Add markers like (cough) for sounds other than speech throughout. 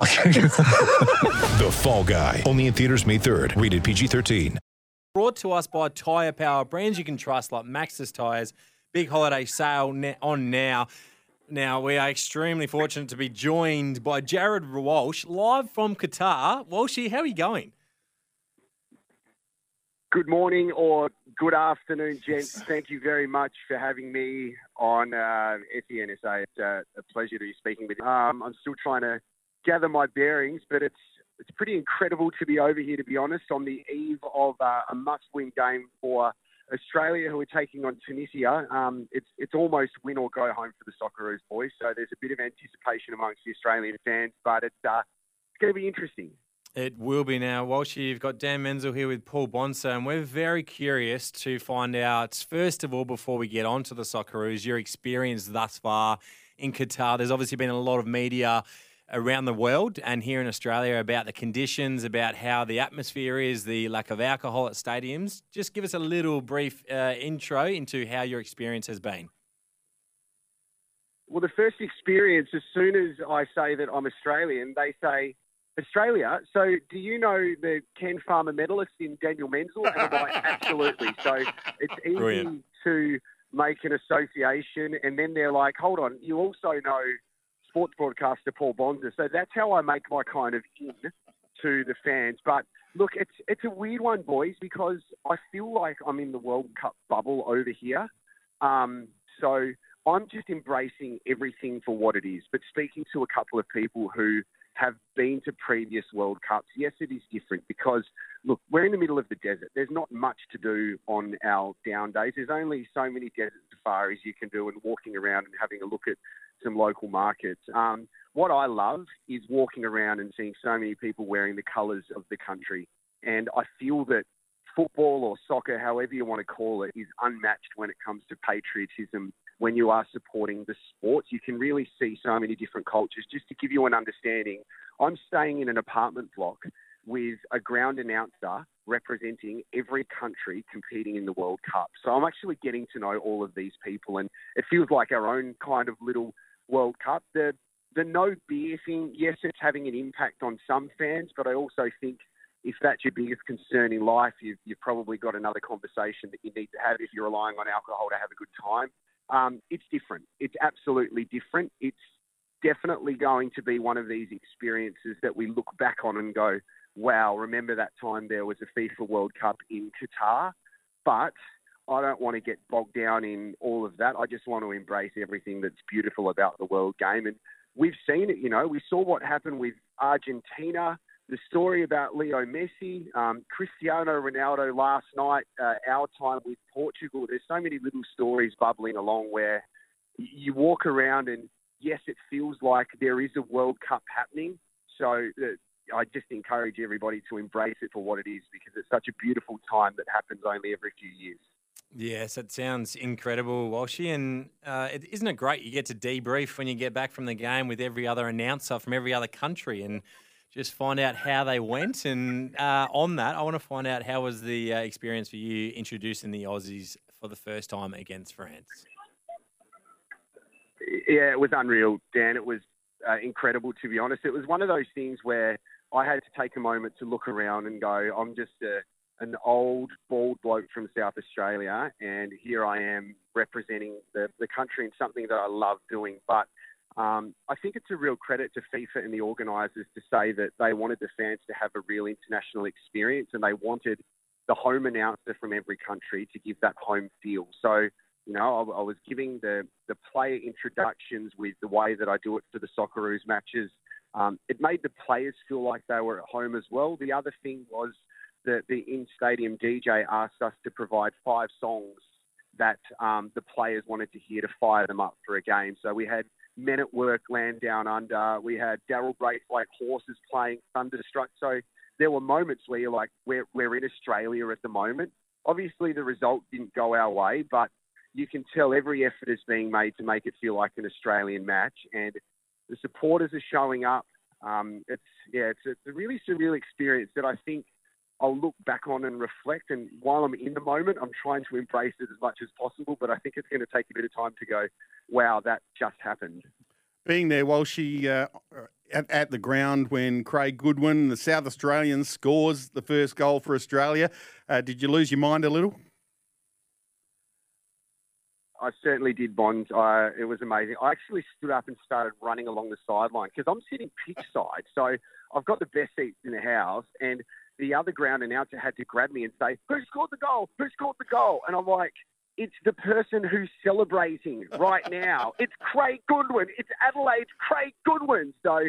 (laughs) The Fall Guy. Only in theaters May 3rd. Rated PG-13. Brought to us by Tyre Power, brands you can trust like Maxxis Tyres. Big holiday sale on now. Now, we are extremely fortunate to be joined by Jared Walsh, live from Qatar. Walshy, how are you going? Good morning or good afternoon, gents. Thank you very much for having me on uh, SENSA. It's uh, a pleasure to be speaking with you. Um, I'm still trying to gather my bearings, but it's it's pretty incredible to be over here, to be honest, on the eve of uh, a must-win game for Australia, who are taking on Tunisia. Um, it's it's almost win or go home for the Socceroos boys. So there's a bit of anticipation amongst the Australian fans, but it's uh, it's going to be interesting. It will be now. Walshy, you've got Dan Menzel here with Paul Bonser, and we're very curious to find out, first of all, before we get on to the Socceroos, your experience thus far in Qatar. There's obviously been a lot of media around the world and here in Australia about the conditions, about how the atmosphere is, the lack of alcohol at stadiums. Just give us a little brief uh, intro into how your experience has been. Well, the first experience, as soon as I say that I'm Australian, they say, Australia. So, do you know the Ken Farmer medalist in Daniel Menzel? And I'm like, absolutely. So, it's easy Brilliant. to make an association. And then they're like, hold on, you also know sports broadcaster Paul Bonser. So, that's how I make my kind of in to the fans. But look, it's it's a weird one, boys, because I feel like I'm in the World Cup bubble over here. Um, so I'm just embracing everything for what it is. But speaking to a couple of people who have been to previous World Cups, yes, it is different because, look, we're in the middle of the desert. There's not much to do on our down days. There's only so many desert safaris you can do and walking around and having a look at some local markets. Um, what I love is walking around and seeing so many people wearing the colours of the country. And I feel that football or soccer, however you want to call it, is unmatched when it comes to patriotism. When you are supporting the sports, you can really see so many different cultures. Just to give you an understanding, I'm staying in an apartment block with a ground announcer representing every country competing in the World Cup. So I'm actually getting to know all of these people, and it feels like our own kind of little World Cup. The the no beer thing, yes, it's having an impact on some fans, but I also think if that's your biggest concern in life, you've, you've probably got another conversation that you need to have if you're relying on alcohol to have a good time. Um, it's different. It's absolutely different. It's definitely going to be one of these experiences that we look back on and go, wow, remember that time there was a FIFA World Cup in Qatar? But I don't want to get bogged down in all of that. I just want to embrace everything that's beautiful about the world game. And we've seen it, you know, we saw what happened with Argentina, the story about Leo Messi, um, Cristiano Ronaldo last night, uh, our time with Portugal. There's so many little stories bubbling along where you walk around and yes, it feels like there is a World Cup happening. So uh, I just encourage everybody to embrace it for what it is because it's such a beautiful time that happens only every few years. Yes, it sounds incredible, Walshy. And uh, it, isn't it great? You get to debrief when you get back from the game with every other announcer from every other country and just find out how they went. And uh, on that, I want to find out how was the uh, experience for you introducing the Aussies for the first time against France? Yeah, it was unreal, Dan. It was uh, incredible, to be honest. It was one of those things where I had to take a moment to look around and go, I'm just a, an old, bald bloke from South Australia, and here I am representing the, the country in something that I love doing. But um, I think it's a real credit to FIFA and the organisers to say that they wanted the fans to have a real international experience and they wanted the home announcer from every country to give that home feel. So, you know, I, I was giving the, the player introductions with the way that I do it for the Socceroos matches. Um, it made the players feel like they were at home as well. The other thing was that the in stadium DJ asked us to provide five songs that um, the players wanted to hear to fire them up for a game. So we had Men at Work, Land Down Under. We had Daryl Braithwaite Horses playing Thunderstruck. So there were moments where you're like, we're, we're in Australia at the moment. Obviously, the result didn't go our way, but you can tell every effort is being made to make it feel like an Australian match. And the supporters are showing up. Um, it's yeah, it's it's a really surreal experience that I think I'll look back on and reflect. And while I'm in the moment, I'm trying to embrace it as much as possible. But I think it's going to take a bit of time to go, wow, that just happened. Being there Walshy uh, at, at the ground when Craig Goodwin, the South Australian, scores the first goal for Australia, uh, did you lose your mind a little? I certainly did, Bond. Uh, it was amazing. I actually stood up and started running along the sideline because I'm sitting pitch side. So I've got the best seats in the house. And the other ground announcer had to grab me and say, Who scored the goal? Who scored the goal? And I'm like, It's the person who's celebrating right now. (laughs) It's Craig Goodwin. It's Adelaide's Craig Goodwin. So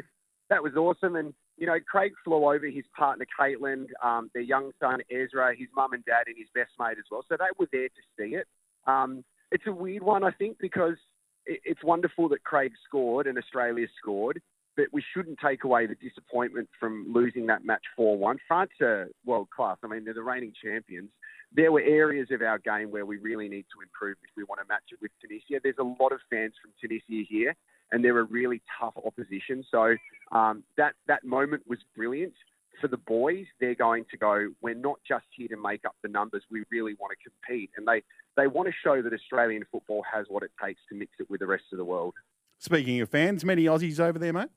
that was awesome. And, you know, Craig flew over his partner, Caitlin, um, their young son, Ezra, his mum and dad, and his best mate as well. So they were there to see it. Um, it's a weird one, I think, because it's wonderful that Craig scored and Australia scored, but we shouldn't take away the disappointment from losing that match 4 1. France are world class. I mean, they're the reigning champions. There were areas of our game where we really need to improve if we want to match it with Tunisia. There's a lot of fans from Tunisia here, and they're a really tough opposition. So um, that, that moment was brilliant for the boys, they're going to go, we're not just here to make up the numbers, we really want to compete. And they, they want to show that Australian football has what it takes to mix it with the rest of the world. Speaking of fans, many Aussies over there, mate?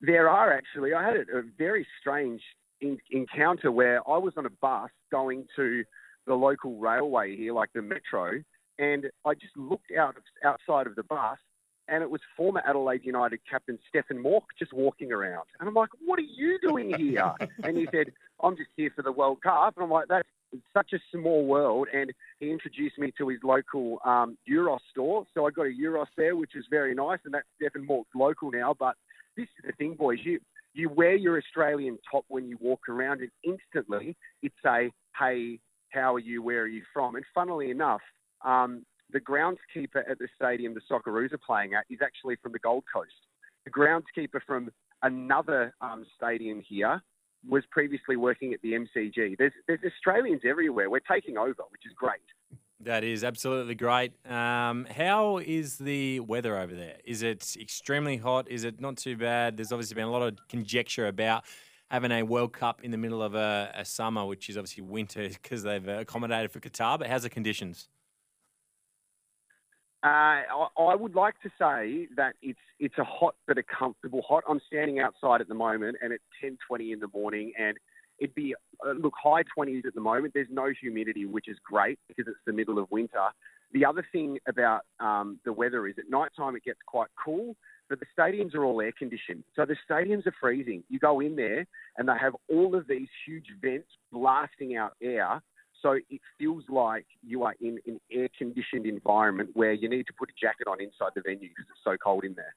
There are actually. I had a, a very strange in, encounter where I was on a bus going to the local railway here, like the metro, and I just looked out outside of the bus and it was former Adelaide United captain Stefan Mauk just walking around. And I'm like, what are you doing here? (laughs) and he said, I'm just here for the World Cup. And I'm like, that's such a small world. And he introduced me to his local um, gyros store. So I got a gyros there, which is very nice. And that's Stephen Mauk's local now. But this is the thing, boys. You, you wear your Australian top when you walk around, and instantly it's a, hey, how are you? Where are you from? And funnily enough, um, the groundskeeper at the stadium the Socceroos are playing at is actually from the Gold Coast. The groundskeeper from another um, stadium here was previously working at the MCG. There's, there's Australians everywhere. We're taking over, which is great. That is absolutely great. Um, how is the weather over there? Is it extremely hot? Is it not too bad? There's obviously been a lot of conjecture about having a World Cup in the middle of a, a summer, which is obviously winter (laughs) because they've accommodated for Qatar. But how's the conditions? Uh, I, I would like to say that it's it's a hot but a comfortable hot. I'm standing outside at the moment, and it's 10:20 in the morning, and it'd be uh, look high 20s at the moment. There's no humidity, which is great because it's the middle of winter. The other thing about um, the weather is at night time it gets quite cool, but the stadiums are all air conditioned. So the stadiums are freezing. You go in there and they have all of these huge vents blasting out air so it feels like you are in an air conditioned environment where you need to put a jacket on inside the venue because it's so cold in there.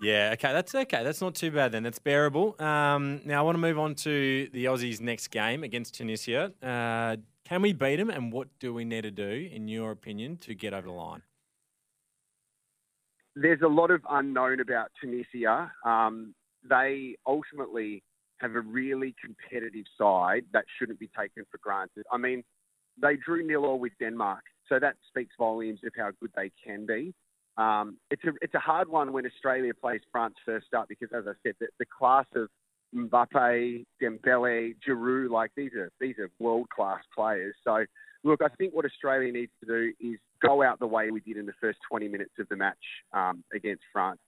Yeah, okay, that's okay. That's not too bad then. That's bearable. Um, now I want to move on to the Aussies' next game against Tunisia. Uh, can we beat them, and what do we need to do, in your opinion, to get over the line? There's a lot of unknown about Tunisia. Um, they ultimately have a really competitive side that shouldn't be taken for granted. I mean, they drew nil all with Denmark, so that speaks volumes of how good they can be. Um, it's a it's a hard one when Australia plays France first up because, as I said, the, the class of Mbappe, Dembele, Giroud, like these are these are world class players. So, look, I think what Australia needs to do is go out the way we did in the first 20 minutes of the match um, against France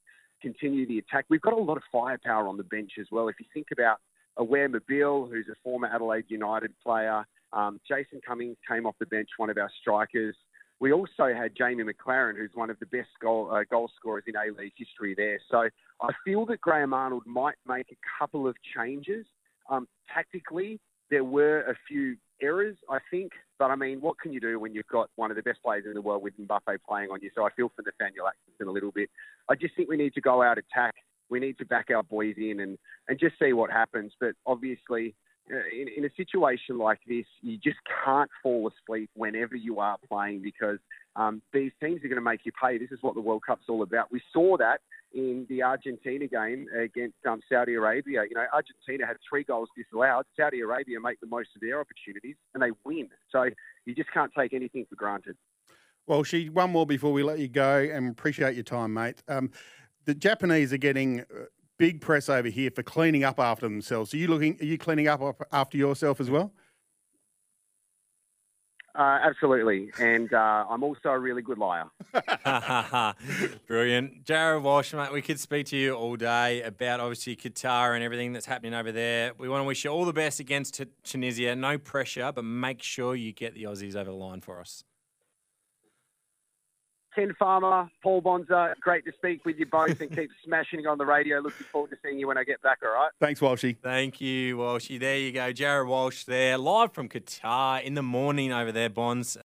continue the attack. We've got a lot of firepower on the bench as well. If you think about Awer Mabil, who's a former Adelaide United player, um, Jason Cummings came off the bench, one of our strikers. We also had Jamie Maclaren, who's one of the best goal, uh, goal scorers in A-League history there. So I feel that Graham Arnold might make a couple of changes. Um, tactically, there were a few errors, I think. But I mean, what can you do when you've got one of the best players in the world with Mbappe playing on you? So I feel for Nathaniel Atkinson a little bit. I just think we need to go out attack. We need to back our boys in and, and just see what happens. But obviously, in, in a situation like this, you just can't fall asleep whenever you are playing because um, these teams are going to make you pay. This is what the World Cup's all about. We saw that in the Argentina game against um, Saudi Arabia. You know, Argentina had three goals disallowed. Saudi Arabia make the most of their opportunities and they win. So you just can't take anything for granted. Walshy one more before we let you go, and appreciate your time, mate. Um, the Japanese are getting uh, big press over here for cleaning up after themselves. Are you looking? Are you cleaning up after yourself as well? Uh, absolutely, and uh, I'm also a really good liar. (laughs) (laughs) Brilliant, Jared Walsh, mate. We could speak to you all day about obviously Qatar and everything that's happening over there. We want to wish you all the best against T- Tunisia. No pressure, but make sure you get the Aussies over the line for us. Ken Farmer, Paul Bonza, great to speak with you both and keep (laughs) smashing on the radio. Looking forward to seeing you when I get back, all right? Thanks, Walshy. Thank you, Walshy. There you go. Jared Walsh there, live from Qatar in the morning over there, Bonds.